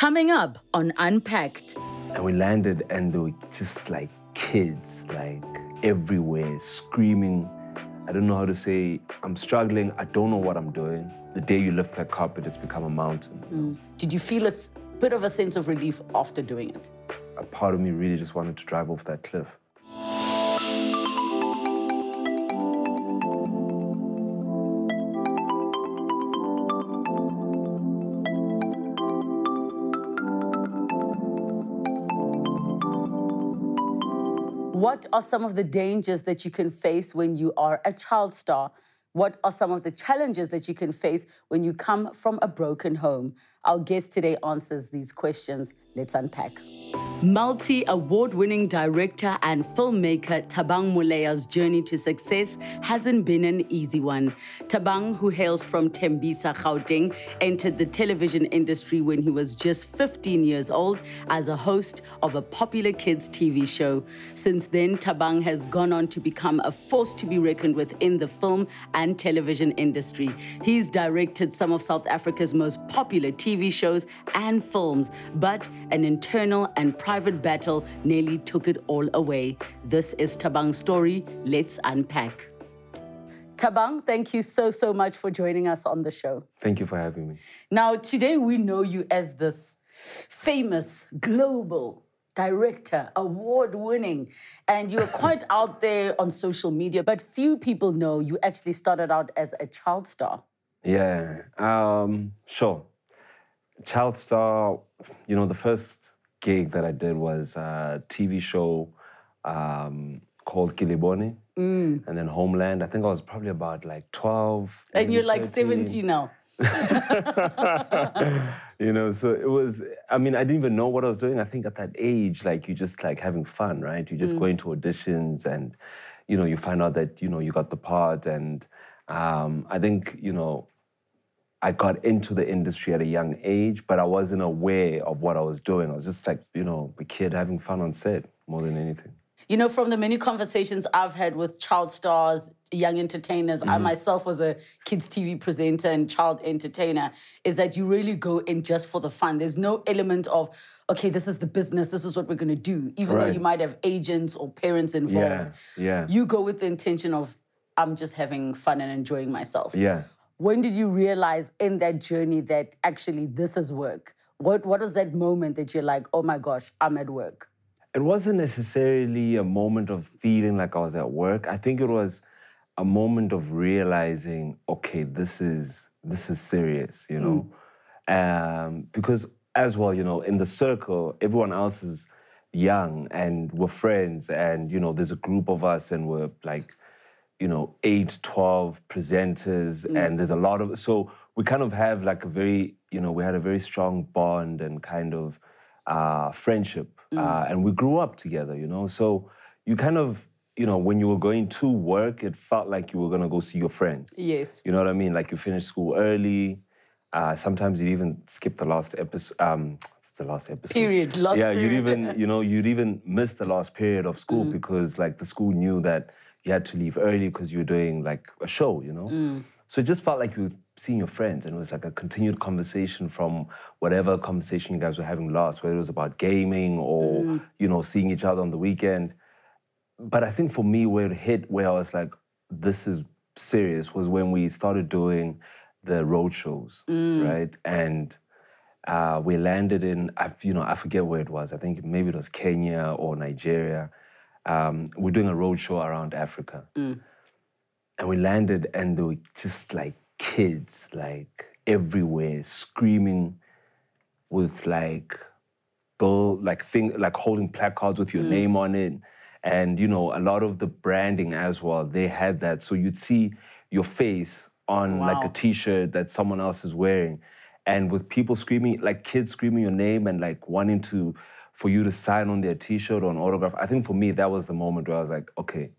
Coming up on Unpacked. And we landed, and they were just like kids, like everywhere, screaming. I don't know how to say, I'm struggling, I don't know what I'm doing. The day you lift that carpet, it's become a mountain. Mm. Did you feel a bit of a sense of relief after doing it? A part of me really just wanted to drive off that cliff. What are some of the dangers that you can face when you are a child star? What are some of the challenges that you can face when you come from a broken home? Our guest today answers these questions. Let's unpack. Multi award winning director and filmmaker Thabang Moleya's journey to success hasn't been an easy one. Thabang, who hails from Tembisa, Gauteng, entered the television industry when he was just 15 years old as a host of a popular kids' TV show. Since then, Thabang has gone on to become a force to be reckoned with in the film and television industry. He's directed some of South Africa's most popular TV shows and films, but an internal and private battle nearly took it all away. This is Thabang's story. Let's unpack. Thabang, thank you so, so much for joining us on the show. Thank you for having me. Now, today we know you as this famous global director, award winning, and you are quite out there on social media, but few people know you actually started out as a child star. Yeah, um, sure. Child star, you know, the first gig that I did was a TV show um, called Kiliboni and then Homeland. I think I was probably about like 12. And you're like 13. 70 now. you know, so it was, I mean, I didn't even know what I was doing. I think at that age, like you just like having fun, right? You just go into auditions and, you know, you find out that, you know, you got the part. And um, I think, you know, I got into the industry at a young age, but I wasn't aware of what I was doing. I was just like, you know, a kid having fun on set more than anything. You know, from the many conversations I've had with child stars, young entertainers, I mm-hmm. myself was a kids' TV presenter and child entertainer, is that you really go in just for the fun. There's no element of, okay, this is the business, this is what we're gonna do, even though you might have agents or parents involved. Yeah, yeah. You go with the intention of, I'm just having fun and enjoying myself. Yeah. When did you realize in that journey that actually this is work? What, what was that moment that you're like, oh my gosh, I'm at work? it wasn't necessarily a moment of feeling like I was at work. I think it was a moment of realizing, okay, this is this is serious, you know, um, because as well, you know, in the circle, everyone else is young and we're friends, and you know, there's a group of us, and we're like, you know, eight, 12 presenters, and there's a lot of so we kind of have like a very, you know, we had a very strong bond and kind of uh, friendship, uh, and we grew up together, you know. So you kind of, you know, when you were going to work, it felt like you were gonna go see your friends. Yes. You know what I mean? Like you finish school early. Uh, sometimes you'd even skip the last episode. Um, the last episode. Period. Last yeah, period. you'd even, you know, you'd even miss the last period of school because like the school knew that you had to leave early because you were doing like a show, you know. Mm. So it just felt like you were seeing your friends, and it was like a continued conversation from whatever conversation you guys were having last, whether it was about gaming or mm. you know seeing each other on the weekend but I think for me, where it hit, where I was like, this is serious, was when we started doing the road shows, mm. right? And uh, we landed in, I, you know, I forget where it was. I think maybe it was Kenya or Nigeria. Um, we're doing a road show around Africa. And we landed, and they were just like kids, like everywhere, screaming with like bill like thing like holding placards with your name on it. And you know a lot of the branding as well they had that. So you'd see your face on like a Wow. t-shirt that someone else is wearing. And with people screaming like kids screaming your name and like wanting to for you to sign on their t-shirt or an autograph i think for me that was the moment where i was like okay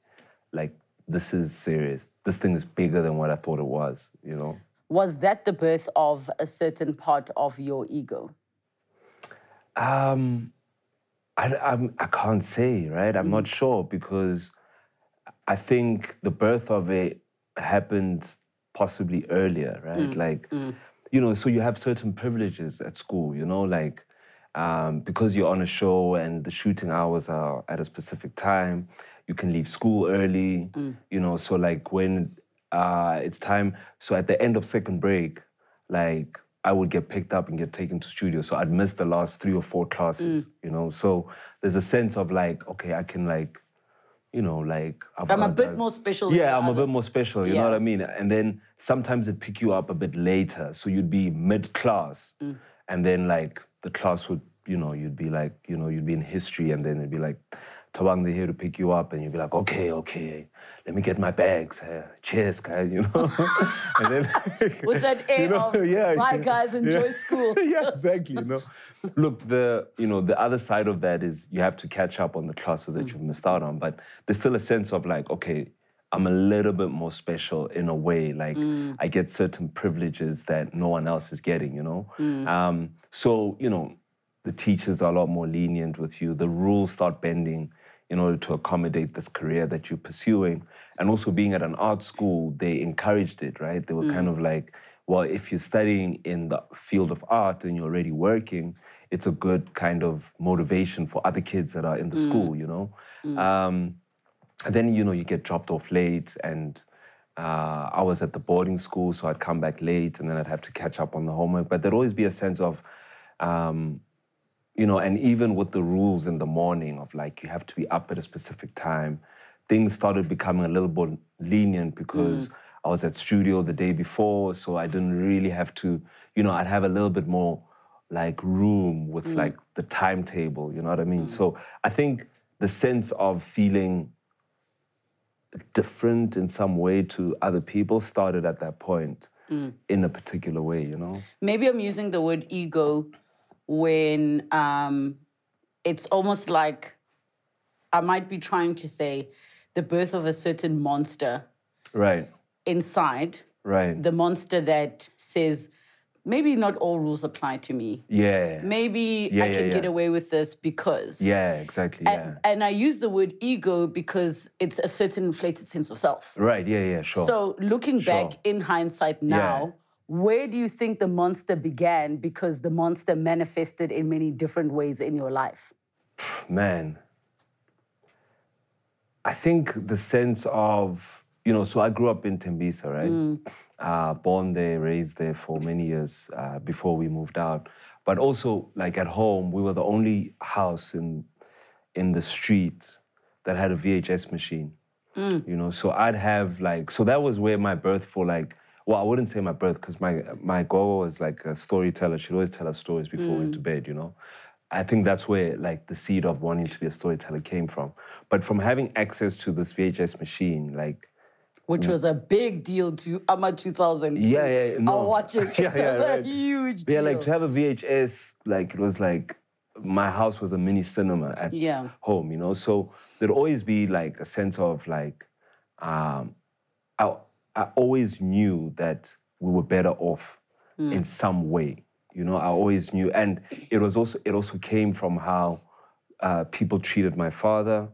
like this is serious this thing is bigger than what i thought it was you know Was that the birth of a certain part of your ego? Um, I, I'm, I can't say, right? I'm not mm. sure because I think the birth of it happened possibly earlier, right? Mm. Like, mm. you know, so you have certain privileges at school, you know, like um, because you're on a show and the shooting hours are at a specific time, you can leave school early. You know, so like when uh, it's time, so at the end of second break, like I would get picked up and get taken to studio. So I'd miss the last three or four classes. You know, so there's a sense of like, okay, I can like, you know, like I've I'm a bit more special. yeah, I'm a bit more special, you know what I mean? And then sometimes it'd pick you up a bit later. So you'd be mid class. Mm. And then, like, the class would, you know, you'd be like, you know, you'd be in history. And then it'd be like, Thabang, they're here to pick you up. And you'd be like, okay, okay, let me get my bags. Uh, cheers, guys, you know? and then. With that air you know, of, yeah, bye guys, enjoy yeah. school. yeah, exactly. You know, look, the you know the other side of that is you have to catch up on the classes Mm. that you've missed out on. But there's still a sense of like, okay, I'm a little bit more special in a way. Like Mm. I get certain privileges that no one else is getting. You know, Mm. um, so you know, the teachers are a lot more lenient with you. The rules start bending in order to accommodate this career that you're pursuing. And also being at an art school, they encouraged it, right? They were kind of like, well, if you're studying in the field of art and you're already working, it's a good kind of motivation for other kids that are in the school, you know? Um, and then, you know, you get dropped off late and uh, I was at the boarding school, so I'd come back late and then I'd have to catch up on the homework. But there'd always be a sense of, um, you know, and even with the rules in the morning of like you have to be up at a specific time, things started becoming a little bit lenient because I was at studio the day before, so I didn't really have to, you know, I'd have a little bit more like room with like the timetable, you know what I mean? So I think the sense of feeling different in some way to other people started at that point in a particular way, you know? Maybe I'm using the word ego when um, it's almost like I might be trying to say the birth of a certain monster Right, inside, right. the monster that says, maybe not all rules apply to me. Yeah. Maybe Yeah, I yeah, can get away with this because. Yeah, exactly. And, Yeah. and I use the word ego because it's a certain inflated sense of self. Right. Yeah. Yeah. Sure. So looking back in hindsight now, where do you think the monster began? Because the monster manifested in many different ways in your life. man, I think the sense of you know. So I grew up in Tembisa, right? Uh, born there, raised there for many years uh, before we moved out. But also, like at home, we were the only house in in the street that had a VHS machine. You know, so I'd have like so that was where my birth for like well, I wouldn't say my birth because my my goal was like a storyteller. She'd always tell us stories before we went to bed. You know, I think that's where like the seed of wanting to be a storyteller came from. But from having access to this VHS machine, like Which was a big deal to AMA 2000. Mm. yeah, yeah, no. I'll watch it. yeah, yeah, was right. a huge deal. Yeah, like to have a VHS, like it was like my house was a mini cinema at Yeah. home, you know. So there'd always be like a sense of like, um, I I always knew that we were better off in some way, you know. I always knew, and it was also it also came from how uh, people treated my father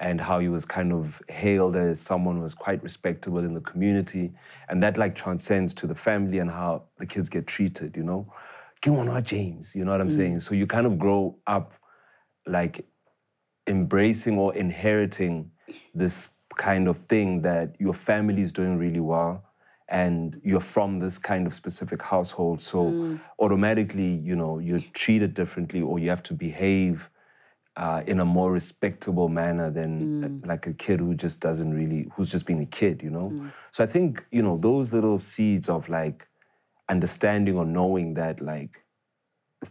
and how he was kind of hailed as someone who was quite respectable in the community. And that like transcends to the family and how the kids get treated, you know? One out, James, you know what I'm mm. saying? So you kind of grow up like embracing or inheriting this kind of thing that your family is doing really well and you're from this kind of specific household so mm. automatically you know you're treated differently or you have to behave uh, in a more respectable manner than uh, like a kid who just doesn't really who's just being a kid you know? So i think you know those little seeds of like understanding or knowing that like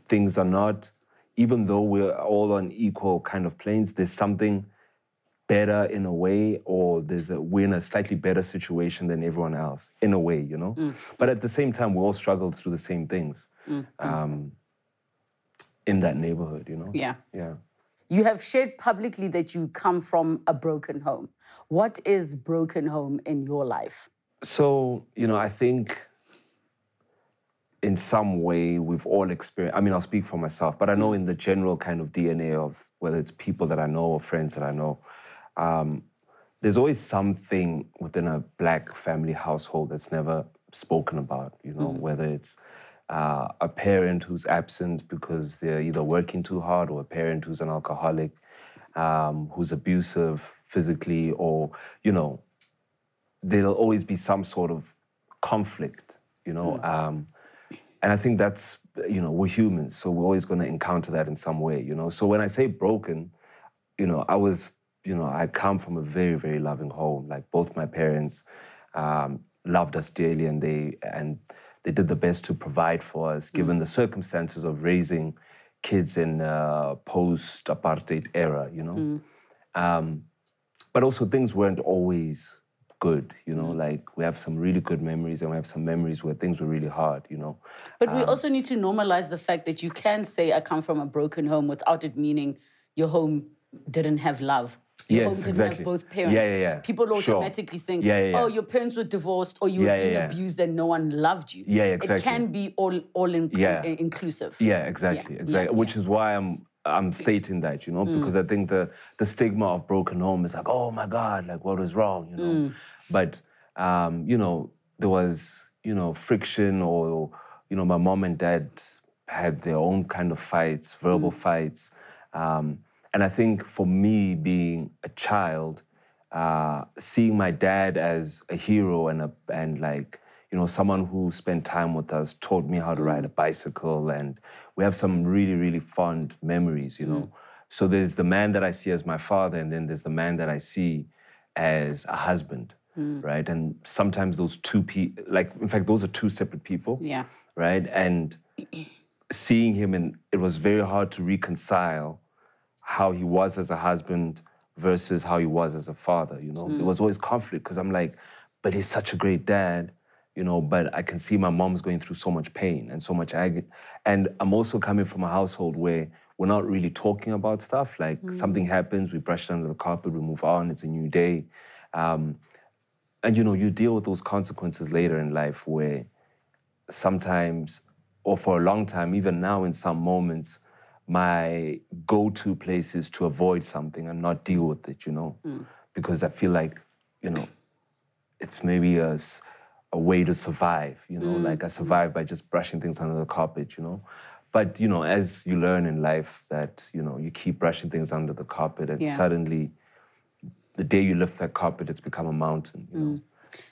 things are not even though we're all on equal kind of planes there's something better in a way or there's a we're in a slightly better situation than everyone else in a way you know? But at the same time we all struggle through the same things um, in that neighborhood you know? Yeah. yeah You have shared publicly that you come from a broken home. What is broken home in your life? So, you know, I think in some way we've all experienced, I mean, I'll speak for myself, but I know in the general kind of DNA of whether it's people that I know or friends that I know, um, there's always something within a black family household that's never spoken about, you know, whether it's uh, a parent who's absent because they're either working too hard or a parent who's an alcoholic, um, who's abusive physically, or, you know, there'll always be some sort of conflict, you know. Um, and I think that's, you know, we're humans, so we're always going to encounter that in some way, you know. So when I say broken, you know, I was, you know, I come from a very, very loving home. Like both my parents um, loved us dearly, and they and they did the best to provide for us, given the circumstances of raising kids in uh, post-apartheid era, you know. Um, but also things weren't always good, you know. Like we have some really good memories, and we have some memories where things were really hard, you know. But we also need to normalize the fact that you can say, I come from a broken home without it meaning your home didn't have love. Yes, home didn't exactly. have both parents. Yeah, yeah, yeah. People Sure. automatically think, Yeah, yeah, yeah. oh, your parents were divorced or you were being abused and no one loved you. Yeah, exactly. It can be all all in, in- inclusive. Yeah, exactly, exactly. Which is why I'm I'm stating that, you know, Mm. because I think the the stigma of broken home is like, oh my God, like what was wrong, you know. Mm. But um, you know, there was, you know, friction or you know, my mom and dad had their own kind of fights, verbal Mm. fights. Um, and I think for me being a child, uh, seeing my dad as a hero and a, and like you know someone who spent time with us, taught me how to ride a bicycle, and we have some really really fond memories. You know, so there's the man that I see as my father, and then there's the man that I see as a husband, right? And sometimes those two people, like in fact, those are two separate people Yeah. right? And seeing him, and it was very hard to reconcile how he was as a husband versus how he was as a father. You know, there was always conflict because I'm like, but he's such a great dad, you know. But I can see my mom's going through so much pain and so much agony, and I'm also coming from a household where we're not really talking about stuff. Like something happens, we brush it under the carpet, we move on. It's a new day. Um, and you know you deal with those consequences later in life where sometimes or for a long time even now in some moments my go-to place is to avoid something and not deal with it you know? Hmm. Because i feel like you know it's maybe a way to survive you know? Hmm. Like i hmm. survive by just brushing things under the carpet you know? But you know as you learn in life that you know you keep brushing things under the carpet and Yeah. suddenly the day you lift that carpet it's become a mountain you know?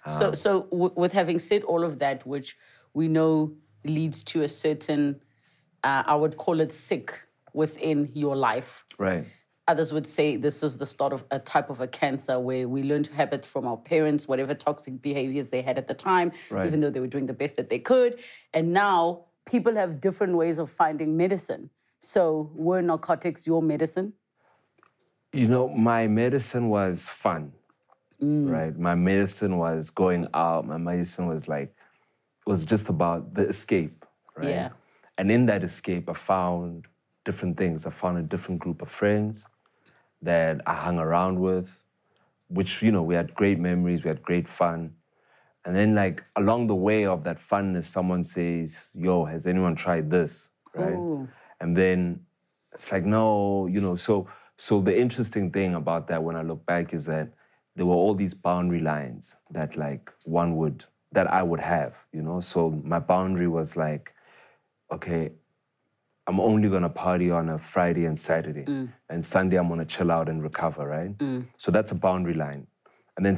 So, um, so w- with having said all of that, which we know leads to a certain, uh, I would call it sick within your life. right Others would say this is the start of a type of a cancer where we learned habits from our parents, whatever toxic behaviors they had at the time, Right. even though they were doing the best that they could. And now people have different ways of finding medicine. So were narcotics your medicine? You know, my medicine was fun, Mm. right? My medicine was going out. My medicine was like, was just about the escape, right? Yeah. And in that escape, I found different things. I found a different group of friends that I hung around with, which, you know, we had great memories, we had great fun. And then, like, along the way of that funness, someone says, Yo, has anyone tried this? Right? Ooh. And then it's like, no, you know, so so the interesting thing about that when I look back is that there were all these boundary lines that like one would that I would have, you know. So my boundary was like, okay, I'm only gonna party on a Friday and Saturday, mm. and Sunday I'm gonna chill out and recover, right? Mm. So that's a boundary line, and then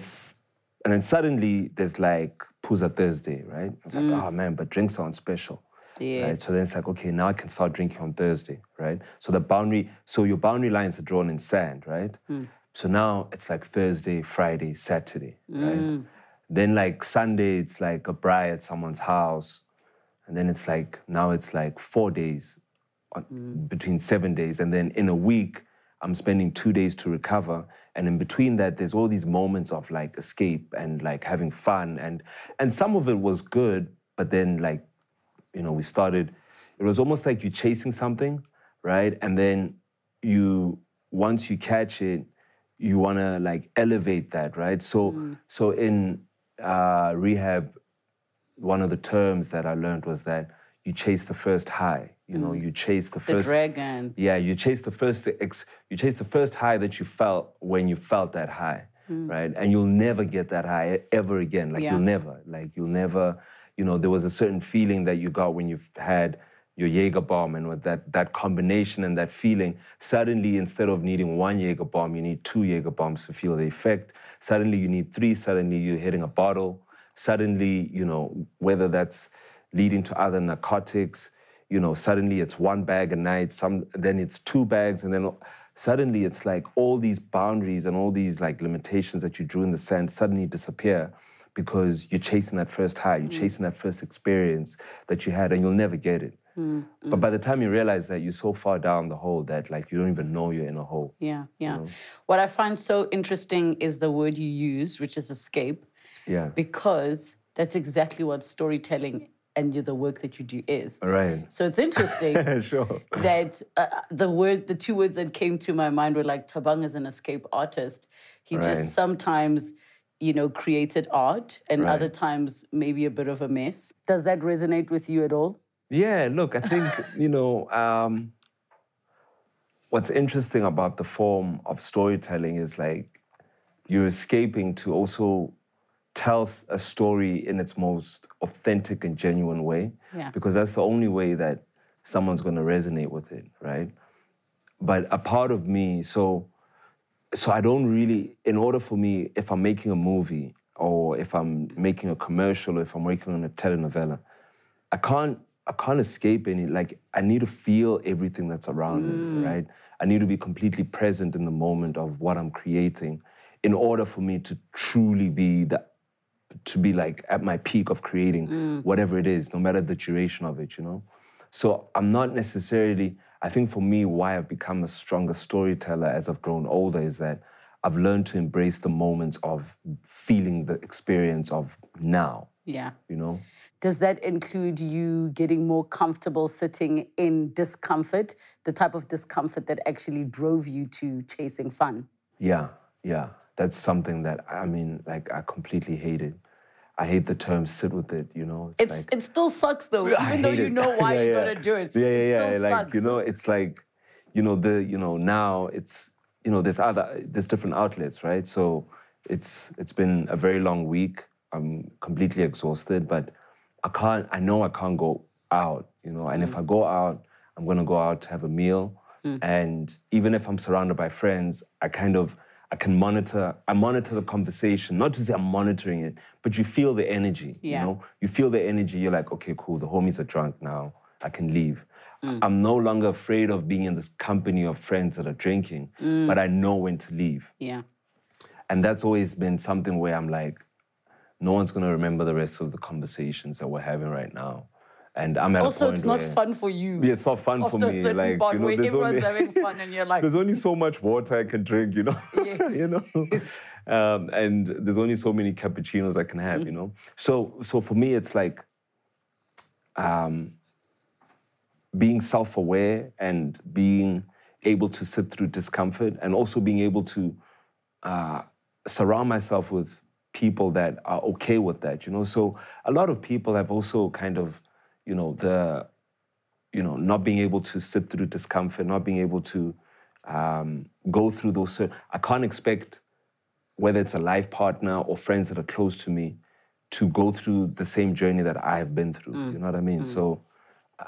and then suddenly there's like Phuza Thursday, right? It's like, oh man, but drinks aren't special. Right? So then it's like, okay, now I can start drinking on Thursday, right? So the boundary, so your boundary lines are drawn in sand, right? So now it's like Thursday, Friday, Saturday, right? Then like Sunday, it's like a braai at someone's house. And then it's like, now it's like four days, on, between seven days. And then in a week, I'm spending two days to recover. And in between that, there's all these moments of like escape and like having fun. And, and some of it was good, but then like you know, we started, it was almost like you're chasing something, right? And then you, once you catch it, you want to like elevate that, right? So, mm. so in uh, rehab, one of the terms that I learned was that you chase the first high. You know, mm. you chase the first The dragon. Yeah, you chase the first ex, you chase the first high that you felt when you felt that high, mm. right? And you'll never get that high ever again. Like Yeah. you'll never, like you'll never, you know, there was a certain feeling that you got when you've had your Jaeger bomb and with that, that combination and that feeling, suddenly instead of needing one Jaeger bomb, you need two Jaeger bombs to feel the effect. Suddenly you need three, suddenly you're hitting a bottle. Suddenly, you know, whether that's leading to other narcotics, you know, suddenly it's one bag a night, some then it's two bags, and then suddenly it's like all these boundaries and all these like limitations that you drew in the sand suddenly disappear because you're chasing that first high, you're mm. chasing that first experience that you had, and you'll never get it. Mm, but by the time you realize that you're so far down the hole that like you don't even know you're in a hole. Yeah, yeah. You know? What I find so interesting is the word you use, which is escape. Yeah. Because that's exactly what storytelling and the work that you do is. Right. So it's interesting sure. that uh, the word, the two words that came to my mind were like Thabang is an escape artist. He right. just sometimes, you know, created art, and right. other times maybe a bit of a mess. Does that resonate with you at all? Yeah. Look, I think you know. Um, what's interesting about the form of storytelling is like you're escaping to also tells a story in its most authentic and genuine way. Yeah. Because that's the only way that someone's going to resonate with it, right? But a part of me, so so I don't really, in order for me, if I'm making a movie or if I'm making a commercial or if I'm working on a telenovela, I can't I can't escape any like I need to feel everything that's around mm. me, right? I need to be completely present in the moment of what I'm creating in order for me to truly be the to be like at my peak of creating mm. whatever it is, no matter the duration of it, you know? So I'm not necessarily, I think for me, why I've become a stronger storyteller as I've grown older is that I've learned to embrace the moments of feeling the experience of now. Yeah. You know? Does that include you getting more comfortable sitting in discomfort, the type of discomfort that actually drove you to chasing fun? Yeah, yeah that's something that I mean, like I completely hate it. I hate the term "sit with it." You know, it's, it's like, it still sucks though, even though you know why yeah, you're gonna do it. Yeah, yeah, it yeah. Like sucks. you know, it's like, you know, the you know now it's you know there's other there's different outlets, right? So it's it's been a very long week. I'm completely exhausted, but I can't. I know I can't go out. You know, and mm. if I go out, I'm gonna go out to have a meal. Mm. And even if I'm surrounded by friends, I kind of I can monitor, I monitor the conversation, not to say I'm monitoring it, but you feel the energy. Yeah. You know, you feel the energy, you're like, okay, cool, the homies are drunk now. I can leave. Mm. I'm no longer afraid of being in this company of friends that are drinking, mm. but I know when to leave. Yeah. And that's always been something where I'm like, no one's gonna remember the rest of the conversations that we're having right now. And I'm at also, it's not where, fun for you. Yeah, it's not fun for me. Like you know, there's everyone's only, having fun, and you're like, there's only so much water I can drink. You know, yes. you know, um, and there's only so many cappuccinos I can have. Mm-hmm. You know, so so for me, it's like um, being self-aware and being able to sit through discomfort, and also being able to uh, surround myself with people that are okay with that. You know, so a lot of people have also kind of you know, the, you know, not being able to sit through discomfort, not being able to um, go through those. I can't expect whether it's a life partner or friends that are close to me to go through the same journey that I have been through. Mm. You know what I mean? Mm. So,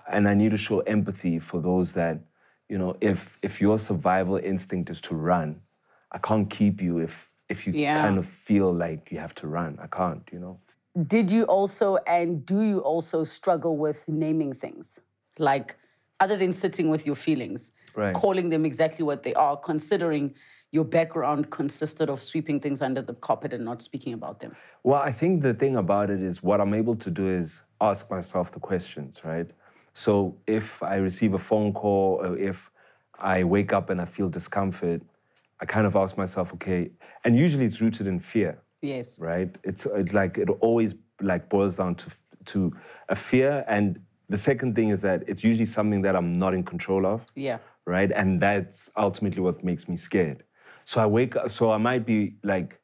and I need to show empathy for those that, you know, if if your survival instinct is to run, I can't keep you if if you yeah. kind of feel like you have to run. I can't. You know. Did you also and do you also struggle with naming things? Like, other than sitting with your feelings, right. calling them exactly what they are, considering your background consisted of sweeping things under the carpet and not speaking about them? Well, I think the thing about it is what I'm able to do is ask myself the questions, right? So if I receive a phone call or if I wake up and I feel discomfort, I kind of ask myself, okay, and usually it's rooted in fear. Yes. Right. It's it's like it always like boils down to to a fear, and the second thing is that it's usually something that I'm not in control of. Yeah. Right, and that's ultimately what makes me scared. So I wake up. So I might be like,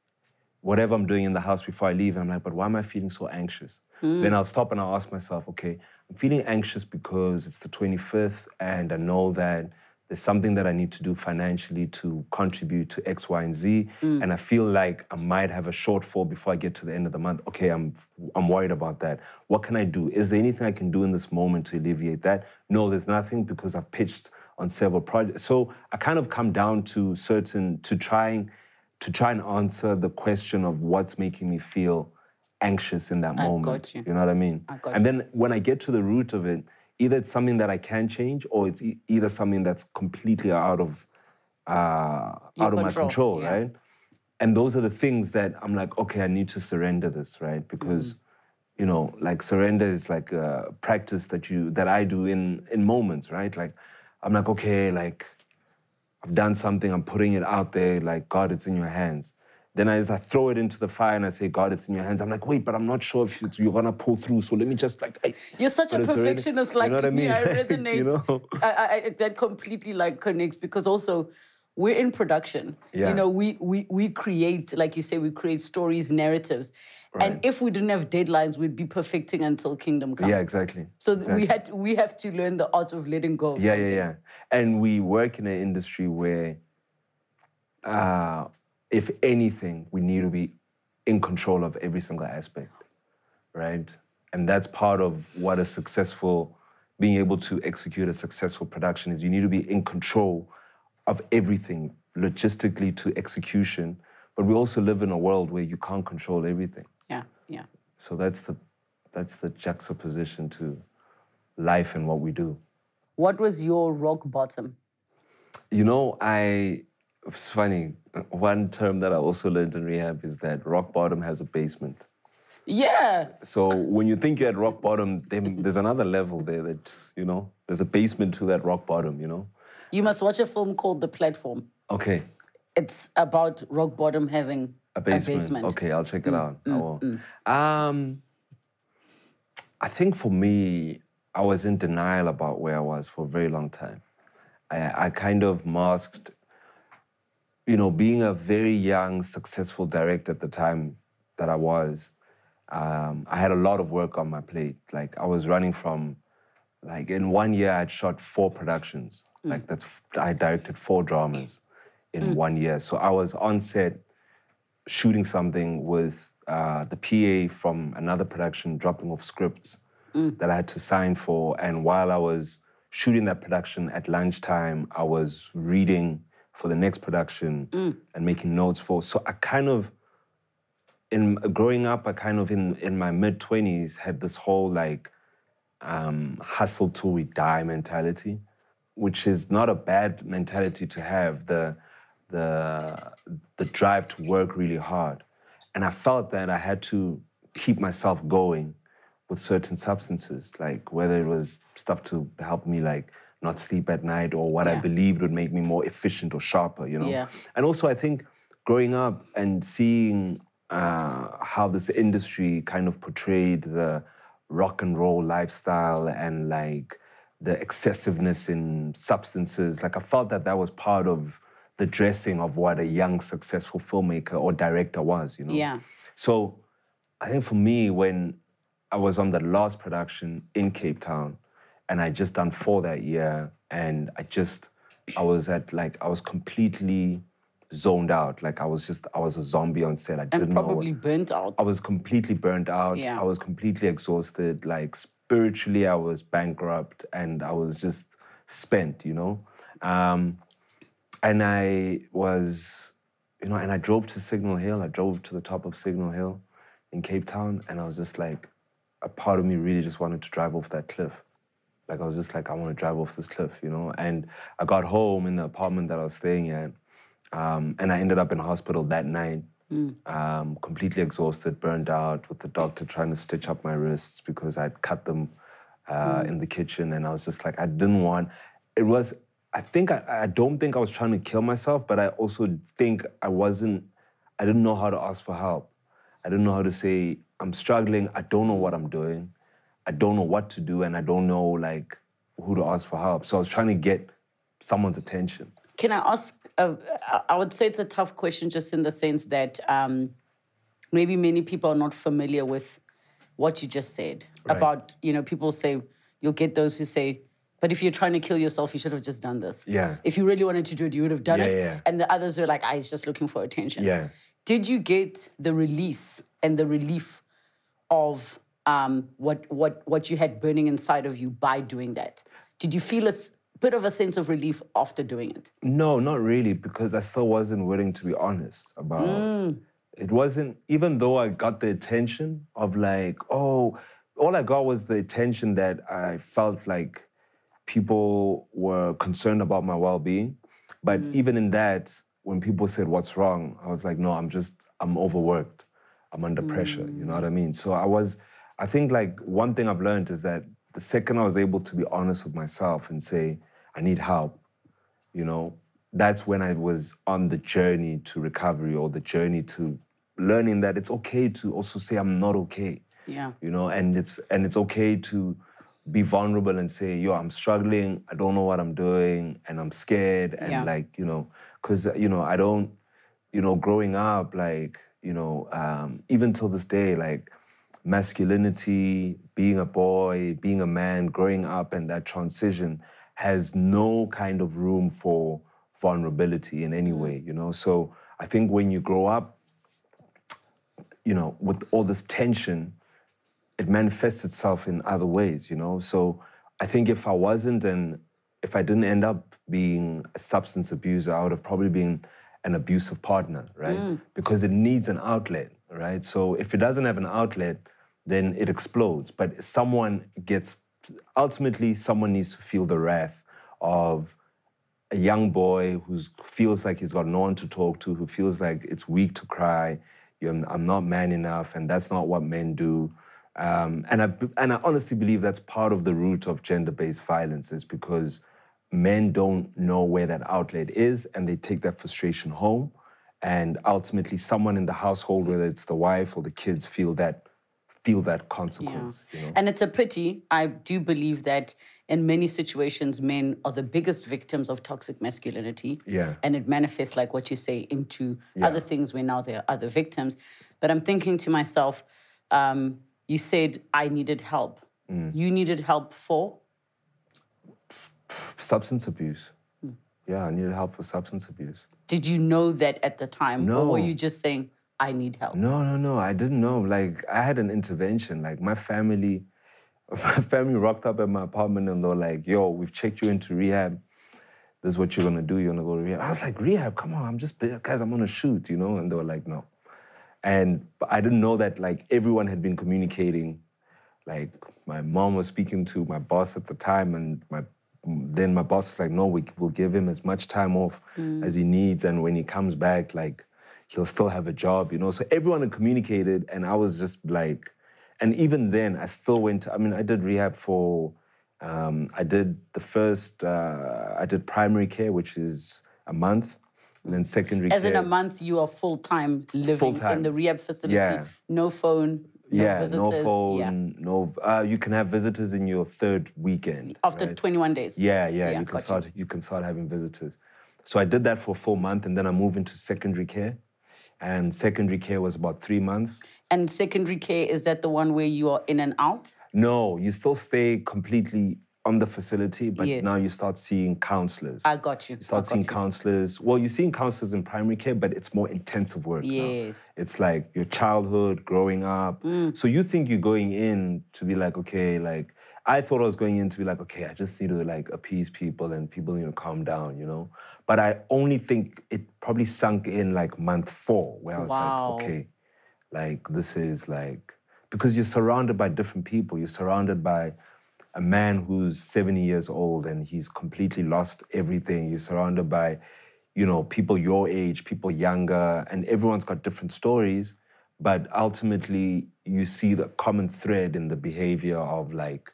whatever I'm doing in the house before I leave, and I'm like, but why am I feeling so anxious? Mm. Then I'll stop and I'll ask myself, okay, I'm feeling anxious because it's the 25th, and I know that there's something that I need to do financially to contribute to X, Y, and Z, mm. and I feel like I might have a shortfall before I get to the end of the month. Okay, I'm I'm worried about that. What can I do? Is there anything I can do in this moment to alleviate that? No, there's nothing because I've pitched on several projects. So I kind of come down to certain to trying to try and answer the question of what's making me feel anxious in that I moment. got you. know what I mean? I got and then when I get to the root of it, either it's something that I can change or it's e- either something that's completely out of uh, out of my control, control, yeah. right? And those are the things that I'm like, okay, I need to surrender this, right? Because Mm. you know, like surrender is like a practice that you that I do in in moments, right? Like I'm like, okay, like I've done something, I'm putting it out there, like God, it's in your hands. Then as I throw it into the fire and I say, God, it's in your hands, I'm like, wait, but I'm not sure if it's- you're gonna pull through. So let me just like, I, You're such a but it's already- perfectionist, you like know what I mean? I resonate. You know? I, I, I- that completely like connects because also we're in production. Yeah. You know, we we we create, like you say, we create stories, narratives, and if we didn't have deadlines, we'd be perfecting until kingdom come. yeah, exactly. So th- we had to, we have to learn the art of letting go. Of Yeah, yeah, yeah. And we work in an industry where, uh, if anything, we need to be in control of every single aspect, right? And that's part of what a successful, being able to execute a successful production is. You need to be in control of everything, logistically to execution. But we also live in a world where you can't control everything. yeah, yeah. So that's the, that's the juxtaposition to life and what we do. What was your rock bottom? You know, I. It's funny. One term that I also learned in rehab is that rock bottom has a basement. Yeah, So when you think you're at rock bottom, then there's another level there that you know. There's a basement to that rock bottom. You know. you must watch a film called The Platform. Okay. It's about rock bottom having A basement. Okay, I'll check it mm, out. Mm, I will. Mm. Um, I think for me, I was in denial about where I was for a very long time. I, I kind of masked, you know, being a very young, successful director at the time that I was. Um, I had a lot of work on my plate. Like I was running from, like in one year, I'd shot four productions. Like that's I directed four dramas in one year. So I was on set shooting something with uh, the PA from another production dropping off scripts that I had to sign for. And while I was shooting that production at lunchtime, I was reading for the next production and making notes for. So I kind of, in growing up, I kind of in in my mid twenties had this whole like um, hustle till we die mentality, which is not a bad mentality to have. The the the drive to work really hard, and I felt that I had to keep myself going with certain substances, like whether it was stuff to help me like not sleep at night or what I believed would make me more efficient or sharper, you know. Yeah. And also, I think growing up and seeing uh, how this industry kind of portrayed the rock and roll lifestyle and like the excessiveness in substances, like I felt that that was part of the dressing of what a young, successful filmmaker or director was, you know? Yeah. So I think for me, when I was on the last production in Cape Town, and I just done four that year, and I just, I was at like, I was completely zoned out. Like I was just, I was a zombie on set. I and didn't know. what- probably burnt out. I was completely burnt out. Yeah. I was completely exhausted. Like spiritually, I was bankrupt and I was just spent, you know? Um, and I was, you know, and I drove to Signal Hill. I drove to the top of Signal Hill in Cape Town and I was just like, a part of me really just wanted to drive off that cliff. Like I was just like, I want to drive off this cliff, you know? And I got home in the apartment that I was staying at. Um, and I ended up in hospital that night, um, completely exhausted, burned out, with the doctor trying to stitch up my wrists because I'd cut them uh, in the kitchen. And I was just like, I didn't want. It was. I think I, I don't think I was trying to kill myself, but I also think I wasn't. I didn't know how to ask for help. I didn't know how to say I'm struggling. I don't know what I'm doing. I don't know what to do, and I don't know like who to ask for help. So I was trying to get someone's attention. Can I ask? Uh, I- would say it's a tough question, just in the sense that um, maybe many people are not familiar with what you just said Right. about. You know, people say you'll get those who say, But if you're trying to kill yourself, you should have just done this. Yeah. If you really wanted to do it, you would have done Yeah, it. yeah. And the others were like, I was just looking for attention. Yeah. Did you get the release and the relief of um, what what what you had burning inside of you by doing that? Did you feel a bit of a sense of relief after doing it? No, not really, because I still wasn't willing to be honest about. Mm. It wasn't even though I got the attention of like, oh, all I got was the attention that I felt like people were concerned about my well-being. But Mm. even in that, when people said what's wrong, I was like, no, I'm just I'm overworked. I'm under pressure. You know what I mean? So I was, I think like one thing I've learned is that the second I was able to be honest with myself and say, I need help, you know, that's when I was on the journey to recovery or the journey to learning that it's okay to also say I'm not okay. Yeah. You know, and it's and it's okay to be vulnerable and say, yo, I'm struggling, I don't know what I'm doing, and I'm scared. And Yeah. like, you know, because you know, I don't, you know, growing up, like, you know, um, even till this day, like masculinity, being a boy, being a man, growing up and that transition has no kind of room for vulnerability in any way, mm. you know. So I think when you grow up, you know, with all this tension, it manifests itself in other ways, you know. So I think if I wasn't and if I didn't end up being a substance abuser, I would have probably been an abusive partner, right? Mm. Because it needs an outlet, right? So if it doesn't have an outlet, then it explodes. But someone gets ultimately someone needs to feel the wrath of a young boy who feels like he's got no one to talk to, who feels like it's weak to cry. I'm not man enough, and that's not what men do. Um, and I and I honestly believe that's part of the root of gender-based violence is because men don't know where that outlet is, and they take that frustration home, and ultimately someone in the household, whether it's the wife or the kids, feel that feel that consequence. You know? And it's a pity. I do believe that in many situations, men are the biggest victims of toxic masculinity. Yeah. And it manifests, like what you say, into other things where now there are other victims. But I'm thinking to myself, um, you said I needed help. Mm. You needed help for? substance abuse. Yeah, I needed help for substance abuse. Did you know that at the time? Or were you just saying, I need help? No, no, no. I didn't know. Like I had an intervention. Like my family, my family rocked up at my apartment and they were like, "Yo, we've checked you into rehab. This is what you're gonna do. You're gonna go to rehab." I was like, "Rehab? Come on! I'm just guys. I'm gonna shoot," you know. And they were like, "No." And but I didn't know that like everyone had been communicating. Like my mom was speaking to my boss at the time, and my then my boss was like, "No, we will give him as much time off mm. as he needs, and when he comes back, like." He'll still have a job, you know. So everyone had communicated, and I was just like, and even then, I still went. To, I mean, I did rehab for, um, I did the first, uh, I did primary care, which is a month, and then secondary As care. in a month, you are full time living in Full-time. the rehab facility. Yeah. No phone, no yeah, visitors. no phone, Yeah. no. Uh, you can have visitors in your third weekend After right? 21 days. Yeah, yeah, Yeah, you can got you. start. You can start having visitors. So I did that for a full month, and then I moved into secondary care, and secondary care was about three months. And secondary care, is that the one where you are in and out? No, you still stay completely on the facility, but Yeah. now you start seeing counselors. I got you. you start seeing you. counselors. Well, you're seeing counselors in primary care, but it's more intensive work. now. Yes. It's like your childhood, growing up. Mm. So you think you're going in to be like, okay, like I thought I was going in to be like, okay, I just need to like appease people and people need to calm down, you know. But I only think it probably sunk in like month four, where I was Wow. like, okay, like this is like because you're surrounded by different people. You're surrounded by a man who's 70 years old and he's completely lost everything. You're surrounded by, you know, people your age, people younger, and everyone's got different stories. But ultimately, you see the common thread in the behavior of like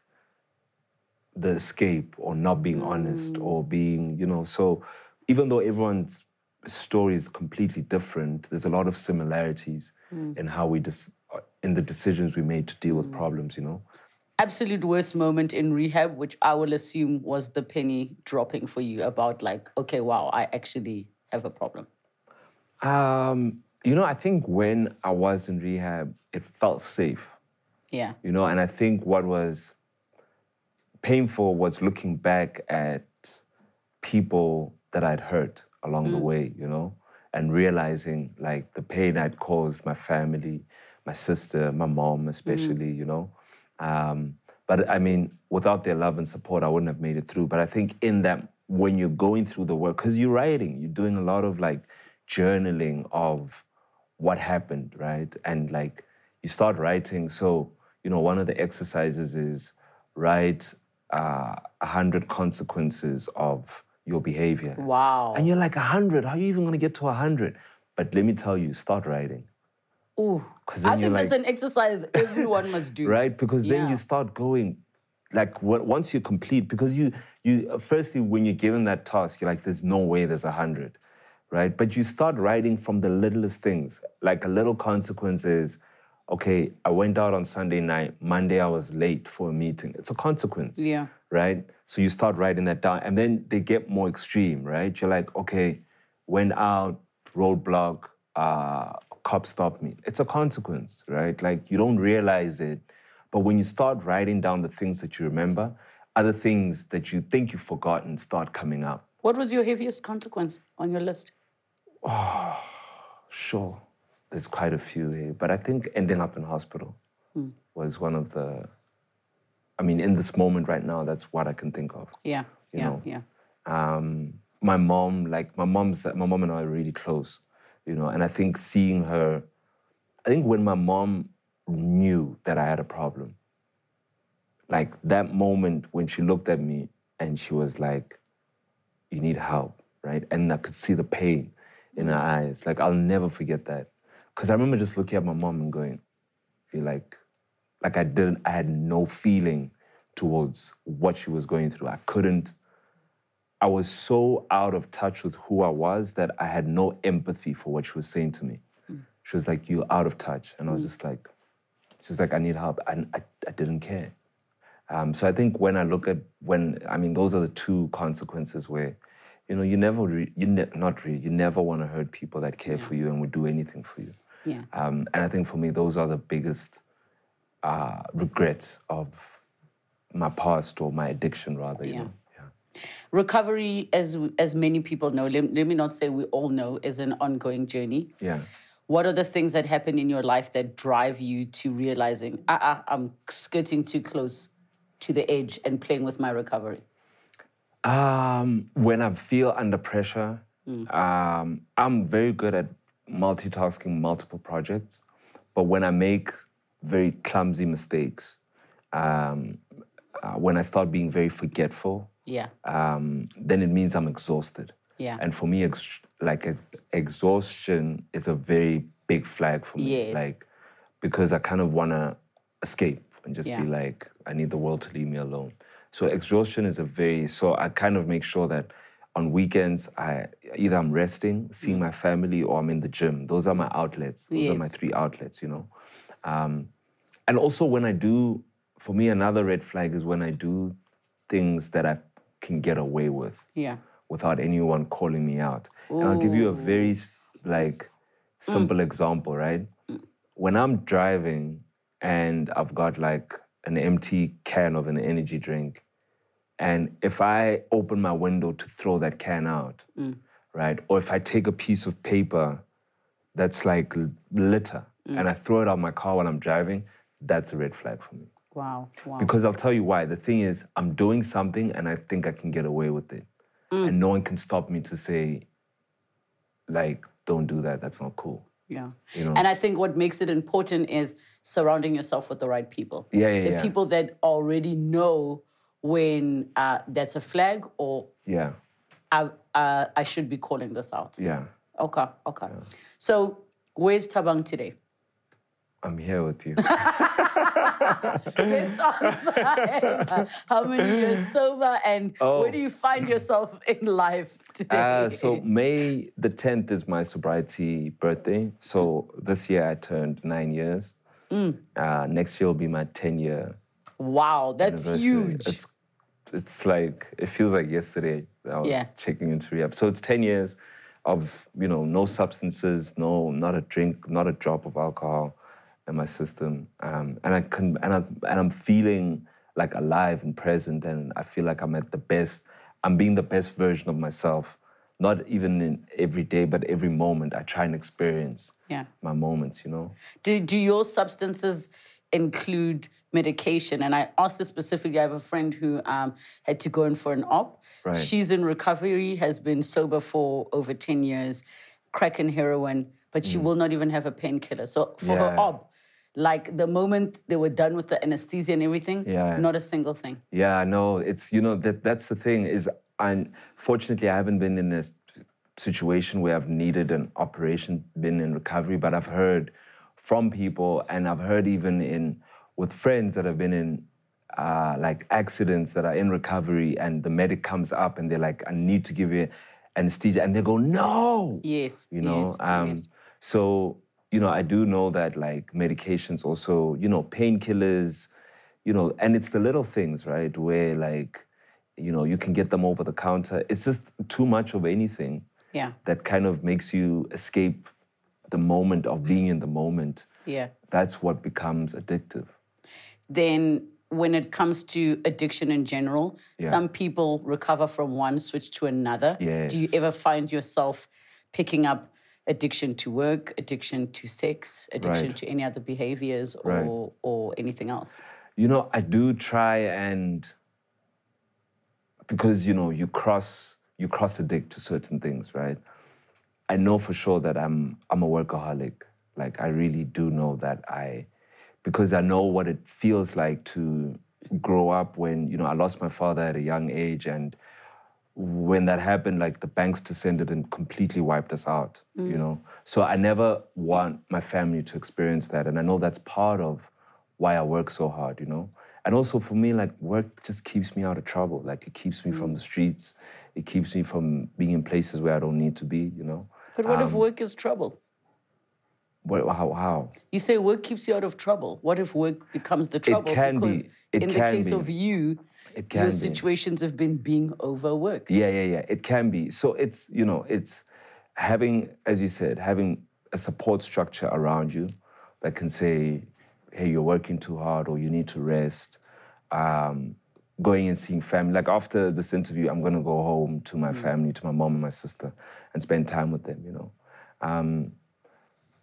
the escape or not being honest mm. or being, you know, so even though everyone's story is completely different, there's a lot of similarities mm. in how we dis- uh, in the decisions we made to deal with mm. problems, you know. Absolute worst moment in rehab, which I will assume was the penny dropping for you about like, okay, wow, I actually have a problem. Um, you know, I think when I was in rehab, it felt safe. Yeah. you know and i think what was painful was looking back at people that I'd hurt along the way, you know, and realizing like the pain I'd caused my family, my sister, my mom, especially, you know. Um, but I mean, without their love and support, I wouldn't have made it through. But I think in that, when you're going through the work, because you're writing, you're doing a lot of like journaling of what happened, right? And like you start writing. So, you know, one of the exercises is write uh, a hundred consequences of your behavior. Wow. And you're like, a hundred? How are you even gonna get to a hundred? But let me tell you, start writing. Ooh. then I think that's an exercise everyone must do. right? Because then Yeah. you start going, like once you complete, because you you firstly when you're given that task, you're like, there's no way there's a hundred, right? But you start writing from the littlest things, like a little consequence is, okay, I went out on Sunday night, Monday I was late for a meeting. It's a consequence, Yeah. right? So you start writing that down, and then they get more extreme, right? You're like, okay, went out, roadblock, uh, cop stopped me. It's a consequence, right? Like you don't realize it, but when you start writing down the things that you remember, other things that you think you've forgotten start coming up. What was your heaviest consequence on your list? Oh, sure, there's quite a few here, but I think ending up in hospital was one of the. I mean, in this moment right now, that's what I can think of. Yeah. You yeah. know. Yeah. um, my mom, like my mom's, my mom and I are really close, you know, and I think seeing her, I think when my mom knew that I had a problem, like that moment when she looked at me and she was like, "You need help," right? And I could see the pain in her eyes. Like I'll never forget that, because I remember just looking at my mom and going, "Feel like, like I didn't, I had no feeling towards what she was going through. I couldn't." I was so out of touch with who I was that I had no empathy for what she was saying to me. She was like, You're out of touch. And I was just like, She's like, I need help. And I, I didn't care. Um, so I think when I look at when, I mean, those are the two consequences where, you know, you never, re- you ne- not really, you never want to hurt people that care for you and would do anything for you. Yeah. Um, and I think for me, those are the biggest uh, regrets of my past or my addiction, rather. You Yeah. know? yeah. Recovery, as as many people know, let, let me not say we all know, is an ongoing journey. Yeah. What are the things that happen in your life that drive you to realizing, ah, uh I'm skirting too close to the edge and playing with my recovery? Um, when I feel under pressure, um, I'm very good at multitasking multiple projects. But when I make very clumsy mistakes, um, uh, when I start being very forgetful, Yeah. um, then it means I'm exhausted. Yeah. And for me, ex- like ex- exhaustion is a very big flag for me. Yes. Like because I kind of want to escape and just Yeah. be like, I need the world to leave me alone. So exhaustion is a very so I kind of make sure that on weekends I either I'm resting, seeing mm. my family, or I'm in the gym. Those are my outlets. Those are my three outlets. You know. Um, and also when I do, for me, another red flag is when I do things that I can get away with Yeah. without anyone calling me out. And I'll give you a very like mm. simple example, right? Mm. When I'm driving and I've got like an empty can of an energy drink, and if I open my window to throw that can out, mm. right? Or if I take a piece of paper that's like litter mm. and I throw it out my car while I'm driving, that's a red flag for me. Wow. Wow. Because I'll tell you why. The thing is, I'm doing something and I think I can get away with it. Mm. And no one can stop me to say, like, don't do that. That's not cool. Yeah. You know? And I think what makes it important is surrounding yourself with the right people. Yeah, yeah, The yeah. people that already know when uh, that's a flag or yeah, I, uh, I should be calling this out. yeah. Okay, okay. So where's Thabang today? I'm here with you. How many years sober and Oh. where do you find yourself in life today? Uh, so May the 10th is my sobriety birthday. So this year I turned nine years. Mm. Uh, next year will be my 10 year wow, that's huge. It's, it's like, it feels like yesterday I was Yeah. checking into rehab. So it's 10 years of, you know, no substances, no, not a drink, not a drop of alcohol in my system. Um, and I can, and, I, and I'm feeling like alive and present, and I feel like I'm at the best. I'm being the best version of myself. Not even in every day, but every moment. I try and experience Yeah. my moments. You know. Do, do your substances include medication? And I asked this specifically. I have a friend who um, had to go in for an op. Right. She's in recovery, has been sober for over 10 years, crack and heroin, but she will not even have a painkiller. So for her Mm. Op, like the moment they were done with the anesthesia and everything, Yeah. not a single thing. Yeah, I know. It's you know that that's the thing is unfortunately I haven't been in this situation where I've needed an operation, been in recovery, but I've heard from people and I've heard even in with friends that have been in uh, like accidents that are in recovery and the medic comes up and they're like, I need to give you anesthesia and they go, No Yes. you know yes, um yes. so you know i do know that like medications also you know painkillers you know and it's the little things right where like you know you can get them over the counter it's just too much of anything Yeah. that kind of makes you escape the moment of being in the moment Yeah. that's what becomes addictive then when it comes to addiction in general, Yeah. some people recover from one, switch to another. Do you ever find yourself picking up addiction to work, addiction to sex, addiction Right. to any other behaviors or, Right. or anything else? You know, I do try and because you know you cross you cross addict to certain things, right? I know for sure that I'm I'm a workaholic. Like I really do know that I because I know what it feels like to grow up when, you know, I lost my father at a young age and when that happened, like the banks descended and completely wiped us out, you know? So I never want my family to experience that. And I know that's part of why I work so hard, you know? And also for me, like work just keeps me out of trouble. Like it keeps me from the streets. It keeps me from being in places where I don't need to be, you know? But what Um, if work is trouble? What, how, how? You say work keeps you out of trouble. What if work becomes the trouble? It can be. because It in the case be. of you, your be. situations have been being overworked. Yeah, yeah, yeah. It can be. So it's, you know, it's having, as you said, having a support structure around you that can say, hey, you're working too hard or you need to rest. Um, going and seeing family. Like after this interview, I'm gonna go home to my family, to my mom and my sister, and spend time with them, you know. Um,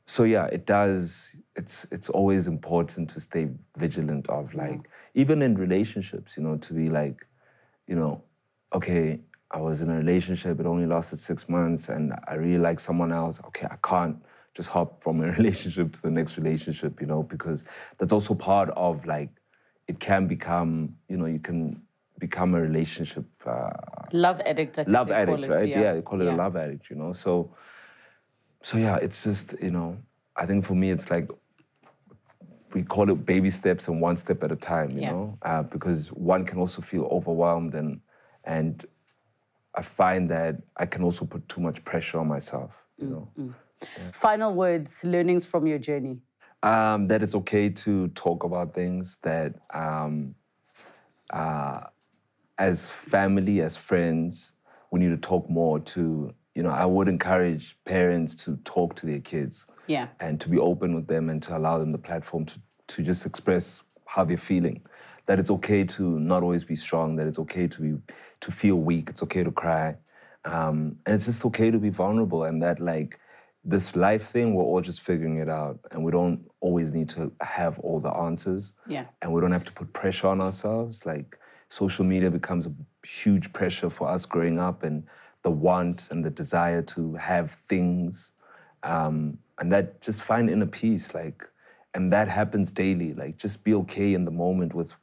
so yeah, it does. It's it's always important to stay vigilant of like even in relationships, you know, to be like, you know, okay, I was in a relationship, it only lasted six months, and I really like someone else. Okay, I can't just hop from a relationship to the next relationship, you know, because that's also part of like, it can become, you know, you can become a relationship uh, Love addict, I think love addict, it. right? Yeah, they call it Yeah. a love addict, you know. So, so yeah, it's just you know, I think for me, it's like we call it baby steps and one step at a time, you Yeah. know, uh, because one can also feel overwhelmed and and I find that I can also put too much pressure on myself, you Mm, know. Final words, learnings from your journey. um, that it's okay to talk about things that um, uh, as family as friends we need to talk more to you know i would encourage parents to talk to their kids Yeah. and to be open with them and to allow them the platform to, to just express how they're feeling that it's okay to not always be strong that it's okay to be to feel weak it's okay to cry um, and it's just okay to be vulnerable and that like this life thing we're all just figuring it out and we don't always need to have all the answers Yeah. and we don't have to put pressure on ourselves like social media becomes a huge pressure for us growing up and the want and the desire to have things um, and that just find inner peace like and that happens daily like just be okay in the moment with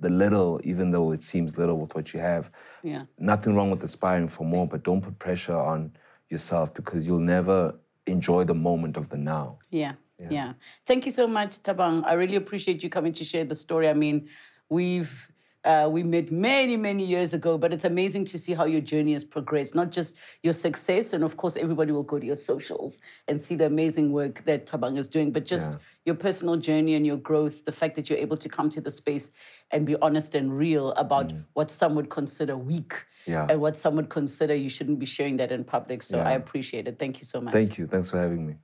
the little even though it seems little with what you have Yeah. nothing wrong with aspiring for more but don't put pressure on yourself because you'll never enjoy the moment of the now Yeah, yeah. Thank you so much, Thabang. I really appreciate you coming to share the story. I mean, we've uh, we met many, many years ago, but it's amazing to see how your journey has progressed. Not just your success, and of course, everybody will go to your socials and see the amazing work that Thabang is doing, but just Yeah. your personal journey and your growth. The fact that you're able to come to the space and be honest and real about what some would consider weak, Mm. Yeah. and what some would consider you shouldn't be sharing that in public. So I appreciate it. Thank you so much. thank you thanks for having me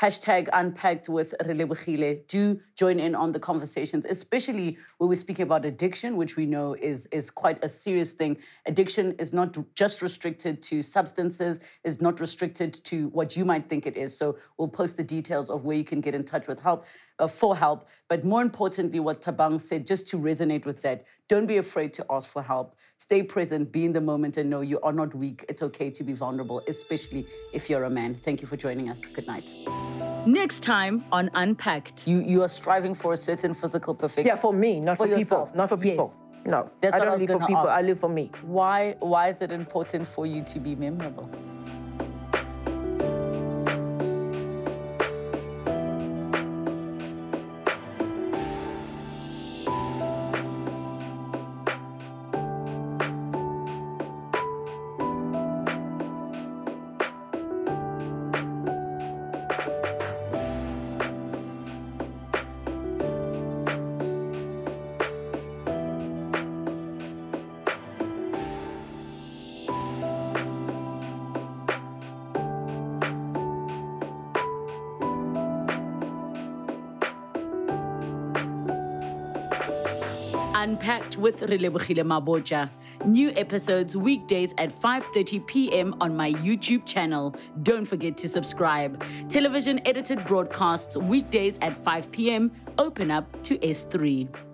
Hashtag unpacked with Relebogile. Do join in on the conversations, especially when we're speaking about addiction, which we know is, is quite a serious thing. Addiction is not just restricted to substances, is not restricted to what you might think it is. So we'll post the details of where you can get in touch with help uh, for help. But more importantly, what Thabang said, just to resonate with that, don't be afraid to ask for help. Stay present, be in the moment, and know you are not weak. It's okay to be vulnerable, especially if you're a man. Thank you for joining us. Good night. Next time on Unpacked, you, you are striving for a certain physical perfection. Yeah, for me, not for, For people. Not for people. Yes. No. That's I what I don't was live for gonna people. ask. I live for me. Why, why is it important for you to be memorable? With Relebogile Mabotja. New episodes weekdays at 5:30 p.m. on my YouTube channel. Don't forget to subscribe. Television edited broadcasts weekdays at 5 p.m. Open up to S3.